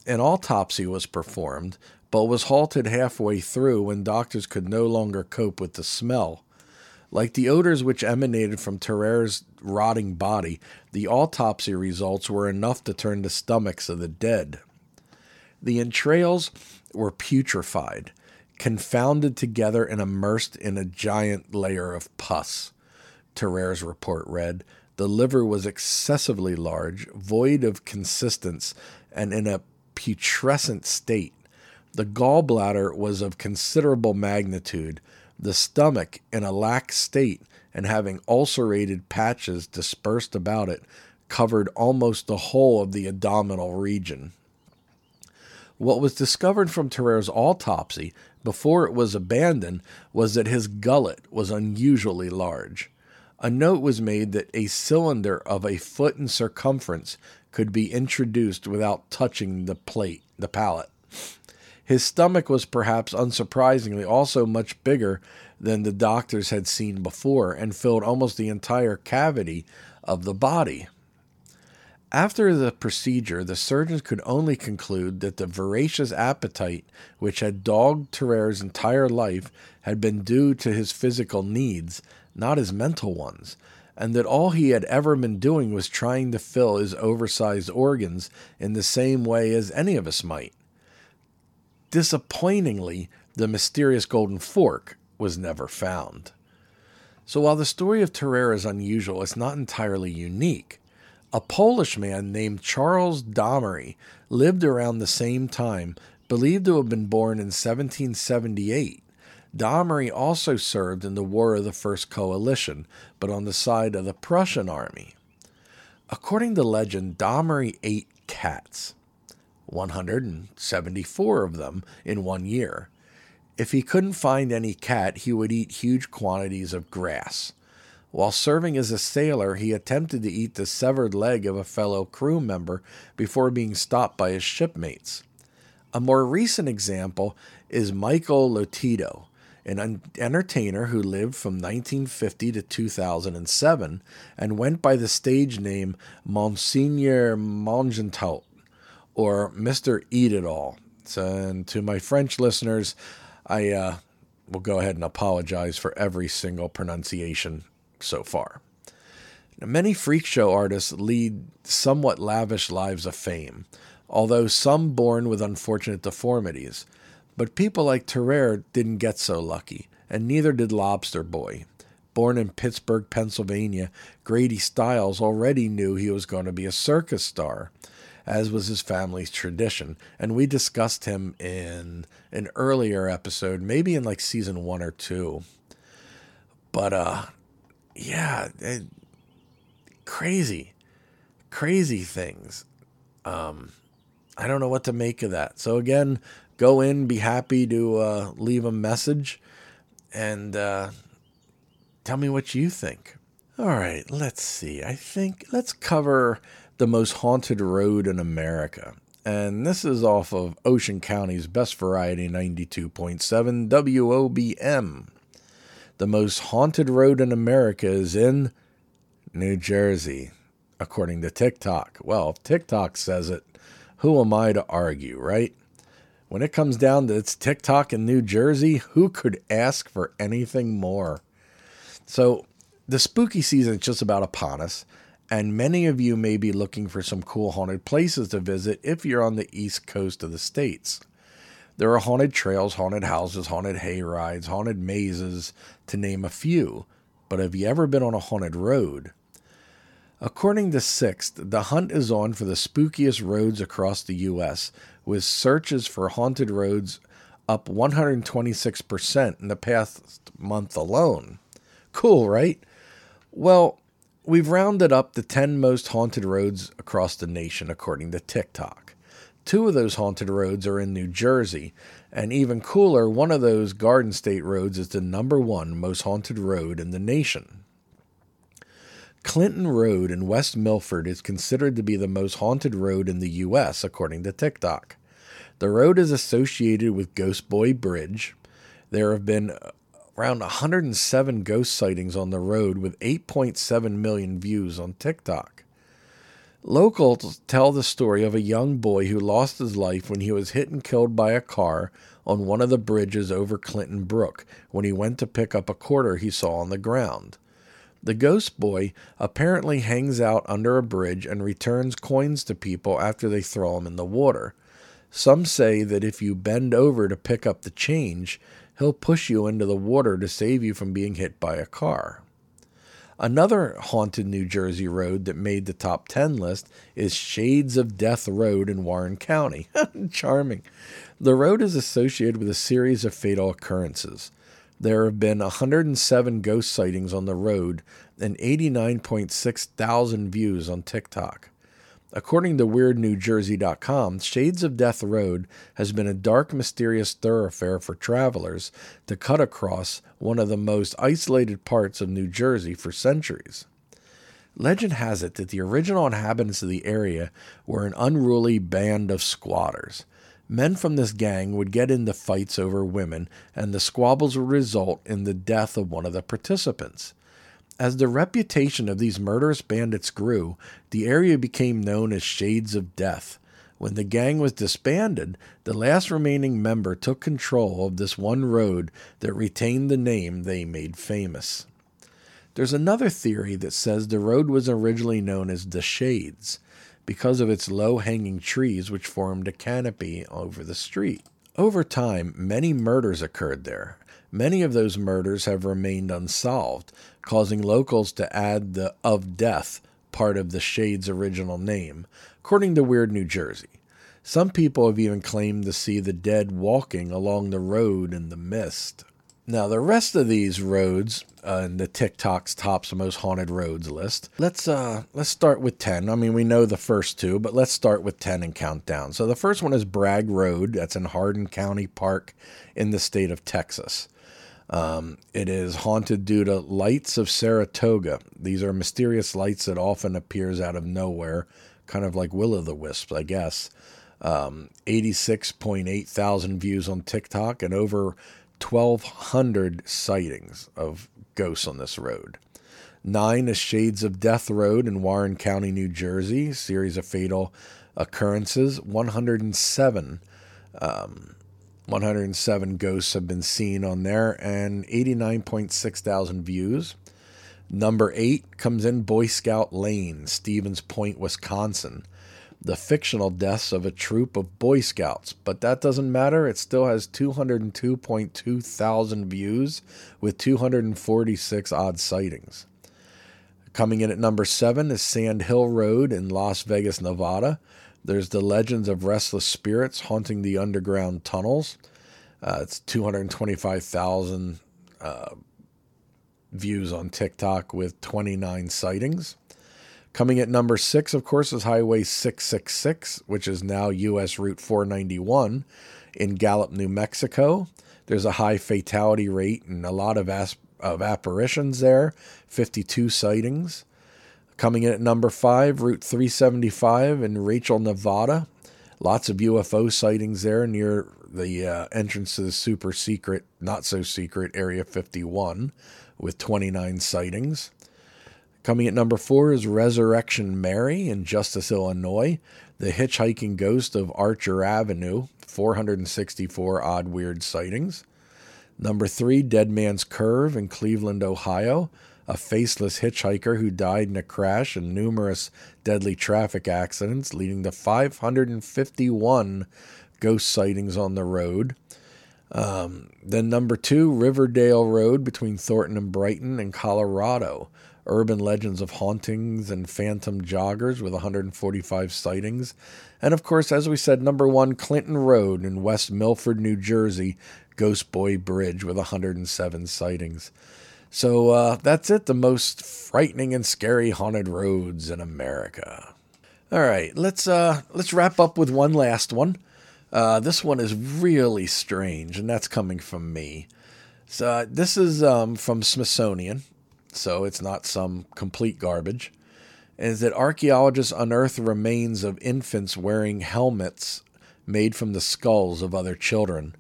An autopsy was performed, but was halted halfway through when doctors could no longer cope with the smell. Like the odors which emanated from Tarrare's rotting body, the autopsy results were enough to turn the stomachs of the dead. The entrails were putrefied, confounded together and immersed in a giant layer of pus. Tarrare's report read The liver was excessively large, void of consistence, and in a putrescent state. The gallbladder was of considerable magnitude, the stomach in a lax state and having ulcerated patches dispersed about it covered almost the whole of the abdominal region. What was discovered from Tarrare's autopsy before it was abandoned was that his gullet was unusually large. A note was made that a cylinder of a foot in circumference could be introduced without touching the plate, the palate. His stomach was perhaps unsurprisingly also much bigger than the doctors had seen before and filled almost the entire cavity of the body. After the procedure, the surgeons could only conclude that the voracious appetite which had dogged Tarrare's entire life had been due to his physical needs, not his mental ones, and that all he had ever been doing was trying to fill his oversized organs in the same way as any of us might. Disappointingly, the mysterious golden fork was never found. So while the story of Tarrare is unusual, it's not entirely unique. A Polish man named Charles Domery lived around the same time, believed to have been born in 1778. Domery also served in the War of the First Coalition, but on the side of the Prussian army. According to legend, Domery ate cats, 174 of them in one year. If he couldn't find any cat, he would eat huge quantities of grass. While serving as a sailor, he attempted to eat the severed leg of a fellow crew member before being stopped by his shipmates. A more recent example is Michael Lotito, an entertainer who lived from 1950 to 2007 and went by the stage name Monseigneur Mangentout or Mr. Eat It All. So, and to my French listeners, I uh, will go ahead and apologize for every single pronunciation so far. Now, many freak show artists lead somewhat lavish lives of fame, although some born with unfortunate deformities. But people like Tarrare didn't get so lucky, and neither did Lobster Boy. Born in Pittsburgh, Pennsylvania, Grady Stiles already knew he was going to be a circus star as was his family's tradition. And we discussed him in an earlier episode, maybe in like season one or two. But uh, yeah, it, crazy, crazy things. Um, I don't know what to make of that. So again, go in, be happy to uh, leave a message, and uh, tell me what you think. All right, let's see. I think let's cover the most haunted road in America. And this is off of Ocean County's Best Variety 92.7 WOBM. The most haunted road in America is in New Jersey, according to TikTok. Well, if TikTok says it, who am I to argue, right? When it comes down to it's TikTok in New Jersey, who could ask for anything more? So, the spooky season is just about upon us and many of you may be looking for some cool haunted places to visit if you're on the east coast of the states. There are haunted trails, haunted houses, haunted hay rides, haunted mazes, to name a few. But have you ever been on a haunted road? According to Sixt, the hunt is on for the spookiest roads across the U.S., with searches for haunted roads up 126% in the past month alone. Cool, right? Well, we've rounded up the 10 most haunted roads across the nation according to TikTok. Two of those haunted roads are in New Jersey, and even cooler, one of those Garden State roads is the number one most haunted road in the nation. Clinton Road in West Milford is considered to be the most haunted road in the U.S., according to TikTok. The road is associated with Ghost Boy Bridge. There have been around 107 ghost sightings on the road with 8.7 million views on TikTok. Locals tell the story of a young boy who lost his life when he was hit and killed by a car on one of the bridges over Clinton Brook when he went to pick up a quarter he saw on the ground. The ghost boy apparently hangs out under a bridge and returns coins to people after they throw them in the water. Some say that if you bend over to pick up the change, he'll push you into the water to save you from being hit by a car. Another haunted New Jersey road that made the top 10 list is Shades of Death Road in Warren County. <laughs> Charming. The road is associated with a series of fatal occurrences. There have been 107 ghost sightings on the road and 89.6 thousand views on TikTok. According to WeirdNewJersey.com, Shades of Death Road has been a dark, mysterious thoroughfare for travelers to cut across one of the most isolated parts of New Jersey for centuries. Legend has it that the original inhabitants of the area were an unruly band of squatters. Men from this gang would get into fights over women, and the squabbles would result in the death of one of the participants. As the reputation of these murderous bandits grew, the area became known as Shades of Death. When the gang was disbanded, the last remaining member took control of this one road that retained the name they made famous. There's another theory that says the road was originally known as the Shades because of its low hanging trees which formed a canopy over the street. Over time, many murders occurred there. Many of those murders have remained unsolved, causing locals to add the of death part of the Shade's original name, according to Weird New Jersey. Some people have even claimed to see the dead walking along the road in the mist. Now, the rest of these roads uh, in the TikTok's tops most haunted roads list. Let's uh let's start with 10. I mean, we know the first two, but let's start with 10 and count down. So the first one is Bragg Road. That's in Hardin County Park in the state of Texas. Um, it is haunted due to lights of Saratoga. These are mysterious lights that often appears out of nowhere, kind of like will o' the wisps, I guess. Um, 86.8 thousand views on TikTok and over 1,200 sightings of ghosts on this road. Nine is Shades of Death Road in Warren County, New Jersey, series of fatal occurrences. 107 um, 107 ghosts have been seen on there and 89.6 thousand views. Number eight comes in Boy Scout Lane, Stevens Point, Wisconsin. The fictional deaths of a troop of Boy Scouts, but that doesn't matter. It still has 202.2 thousand views with 246 odd sightings. Coming in at number seven is Sand Hill Road in Las Vegas, Nevada. There's the legends of restless spirits haunting the underground tunnels. Uh, it's 225,000 uh, views on TikTok with 29 sightings. Coming at number six, of course, is Highway 666, which is now U.S. Route 491 in Gallup, New Mexico. There's a high fatality rate and a lot of, as- of apparitions there, 52 sightings. Coming in at number five, Route 375 in Rachel, Nevada. Lots of UFO sightings there near the uh, entrance to the super secret, not so secret Area 51 with 29 sightings. Coming at number four is Resurrection Mary in Justice, Illinois. The hitchhiking ghost of Archer Avenue, 464 odd weird sightings. Number three, Dead Man's Curve in Cleveland, Ohio a faceless hitchhiker who died in a crash and numerous deadly traffic accidents, leading to 551 ghost sightings on the road. Um, then, number two, Riverdale Road between Thornton and Brighton in Colorado. Urban legends of hauntings and phantom joggers with 145 sightings. And of course, as we said, number one, Clinton Road in West Milford, New Jersey, Ghost Boy Bridge with 107 sightings. So uh, that's it. The most frightening and scary haunted roads in America. All right, let's uh, let's wrap up with one last one. Uh, this one is really strange, and that's coming from me. So uh, this is um, from Smithsonian, so it's not some complete garbage. Is that archaeologists unearth remains of infants wearing helmets made from the skulls of other children.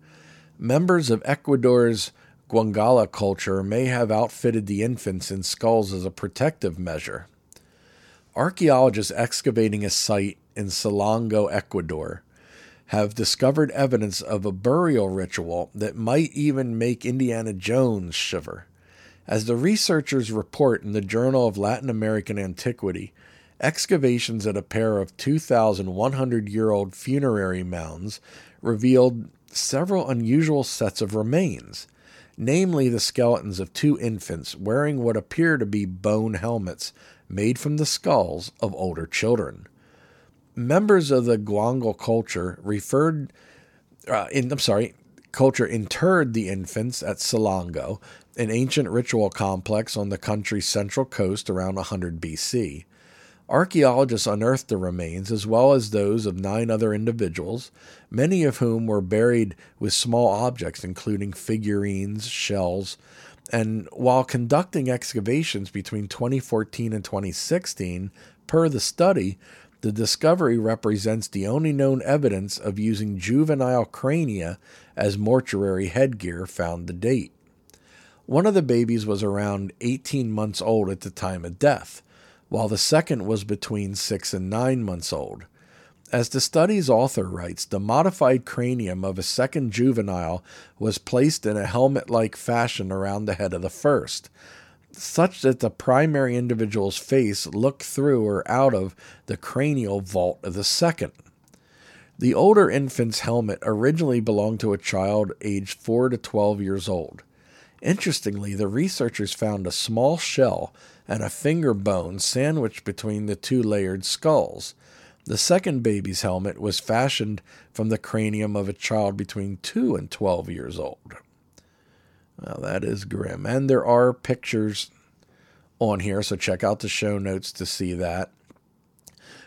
Members of Ecuador's Guangala culture may have outfitted the infants in skulls as a protective measure. Archaeologists excavating a site in Salango, Ecuador, have discovered evidence of a burial ritual that might even make Indiana Jones shiver. As the researchers report in the Journal of Latin American Antiquity, excavations at a pair of 2,100 year old funerary mounds revealed several unusual sets of remains, namely the skeletons of two infants wearing what appear to be bone helmets made from the skulls of older children. Members of the Guangal culture referred, uh, in, I'm sorry, culture interred the infants at Salango, an ancient ritual complex on the country's central coast around 100 BC. Archaeologists unearthed the remains, as well as those of nine other individuals, many of whom were buried with small objects, including figurines, shells, and while conducting excavations between 2014 and 2016, per the study, the discovery represents the only known evidence of using juvenile crania as mortuary headgear found to date. One of the babies was around 18 months old at the time of death while the second was between six and nine months old. As the study's author writes, the modified cranium of a second juvenile was placed in a helmet like fashion around the head of the first, such that the primary individual's face looked through or out of the cranial vault of the second. The older infant's helmet originally belonged to a child aged 4 to 12 years old. Interestingly, the researchers found a small shell and a finger bone sandwiched between the two layered skulls. The second baby's helmet was fashioned from the cranium of a child between 2 and 12 years old. Well, that is grim. And there are pictures on here, so check out the show notes to see that.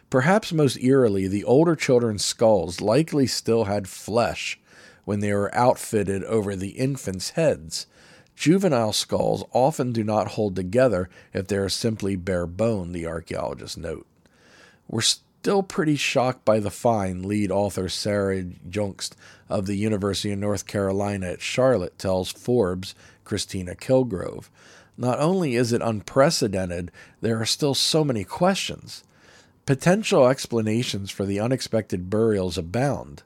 Perhaps most eerily, the older children's skulls likely still had flesh when they were outfitted over the infants' heads, Juvenile skulls often do not hold together if they are simply bare bone, the archaeologists note. We're still pretty shocked by the find, lead author Sarah Juengst of the University of North Carolina at Charlotte tells Forbes Kristina Killgrove. Not only is it unprecedented, there are still so many questions. Potential explanations for the unexpected burials abound.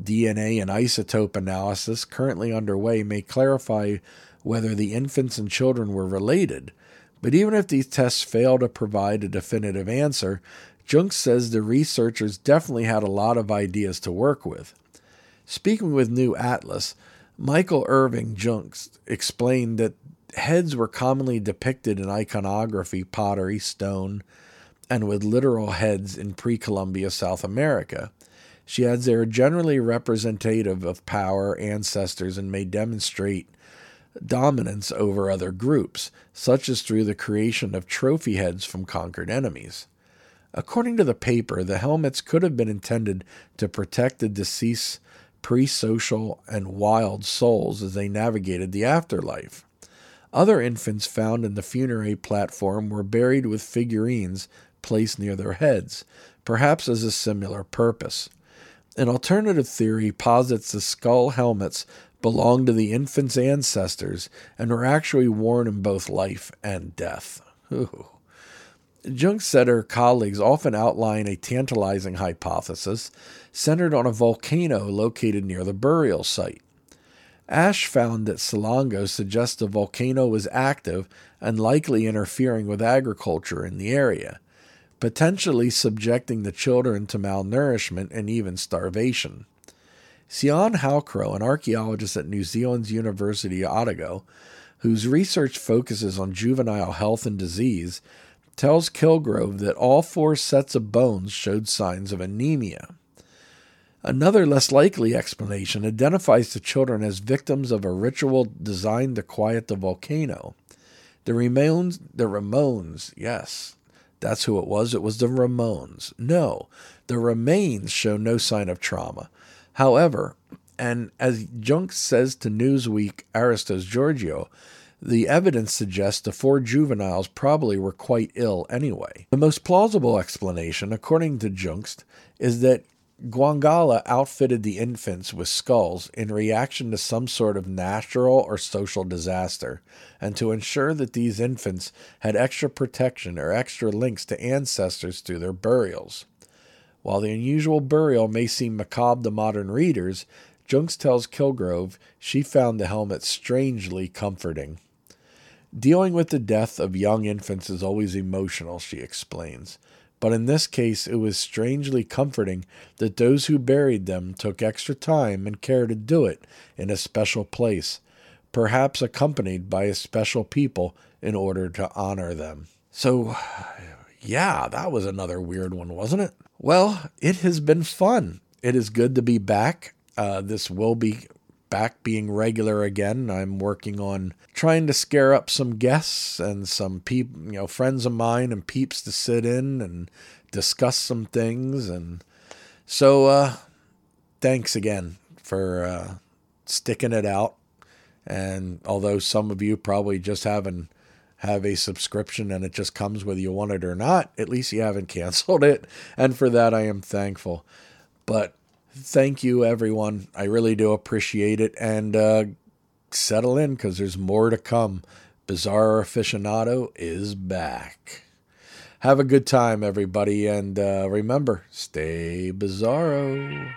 DNA and isotope analysis currently underway may clarify whether the infants and children were related. But even if these tests fail to provide a definitive answer, Junk says the researchers definitely had a lot of ideas to work with. Speaking with New Atlas, Michael Irving Juengst explained that heads were commonly depicted in iconography, pottery, stone, and with literal heads in pre Columbia South America. She adds they are generally representative of power, ancestors, and may demonstrate dominance over other groups, such as through the creation of trophy heads from conquered enemies. According to the paper, the helmets could have been intended to protect the deceased's pre social and wild souls as they navigated the afterlife. Other infants found in the funerary platform were buried with figurines placed near their heads, perhaps as a similar purpose. An alternative theory posits the skull helmets belonged to the infant's ancestors and were actually worn in both life and death. Ooh. Jung said her colleagues often outline a tantalizing hypothesis centered on a volcano located near the burial site. Ash found that Salango suggests the volcano was active and likely interfering with agriculture in the area, potentially subjecting the children to malnourishment and even starvation. Sian Halcrow, an archaeologist at New Zealand's University of Otago, whose research focuses on juvenile health and disease, tells Killgrove that all four sets of bones showed signs of anemia. Another less likely explanation identifies the children as victims of a ritual designed to quiet the volcano. The Ramones, the Ramones, yes, that's who it was. It was the Ramones. No, the remains show no sign of trauma. However, and as Junk says to Newsweek Aristos Georgiou, the evidence suggests the four juveniles probably were quite ill anyway. The most plausible explanation, according to Juengst, is that Guangala outfitted the infants with skulls in reaction to some sort of natural or social disaster, and to ensure that these infants had extra protection or extra links to ancestors through their burials. While the unusual burial may seem macabre to modern readers, Juengst tells Killgrove she found the helmet strangely comforting. Dealing with the death of young infants is always emotional, she explains. But in this case, it was strangely comforting that those who buried them took extra time and care to do it in a special place, perhaps accompanied by a special people in order to honor them. So, yeah, that was another weird one, wasn't it? Well, it has been fun. It is good to be back. Uh, this will be back being regular again. I'm working on trying to scare up some guests and some people, you know, friends of mine and peeps to sit in and discuss some things. And so, uh, thanks again for uh, sticking it out. And although some of you probably just haven't have a subscription and it just comes whether you want it or not, at least you haven't canceled it. And for that, I am thankful. But thank you, everyone. I really do appreciate it. And uh, settle in because there's more to come. Bizarro Aficionado is back. Have a good time, everybody. And uh, remember, stay bizarro.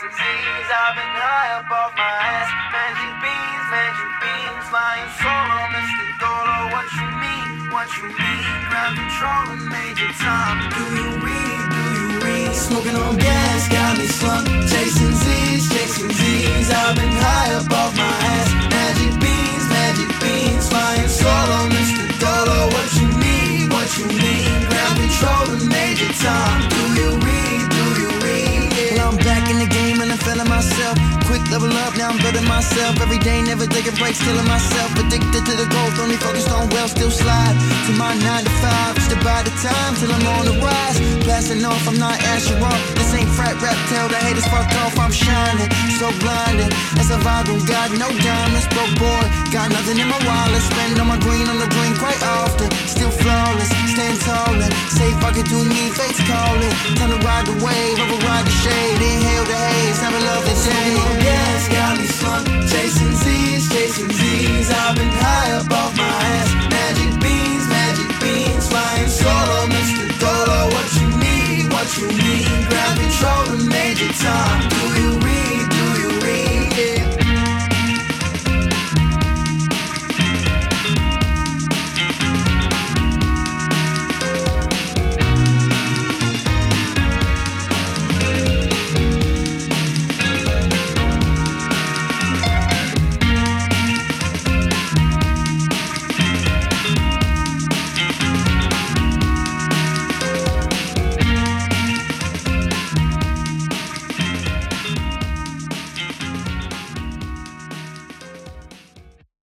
Chasing Z's. I've been high off my ass. Magic beans, magic beans. Flying solo, Mr. Dolo. What you mean? What you mean? Ground control and major time. Do you read? Do you read? Smoking on gas, got me slung. Chasing Z's, chasing Z's. I've been high off my ass. Magic beans, magic beans. Flying solo, Mr. Dolo. What you need, what you need. Ground control and major time. Do you read, I'm back in the game feeling myself. Quick level up, now I'm building myself. Every day, never taking breaks, killing myself. Addicted to the goals, only focused on wealth, still slide to my 9 to 5. Just about the time till I'm on the rise. Blasting off, I'm not Asheron. This ain't frat rap, tell the haters fuck off. I'm shining, so blinded. As a viral, got no diamonds, broke boy. Got nothing in my wallet. Spend on my green on the green quite often. Still flawless, stand taller. Say fuck it to me, face calling. Time to ride the wave, override the shade. Inhale the haze, having love the same. Yes, got me slung, chasing Z's, chasing Z's. I've been high above my ass. Magic beans, magic beans, flying solo, Mr. Dolo. What you need, what you need. Grab control and major Tom. Do you read? Do you read? Yeah.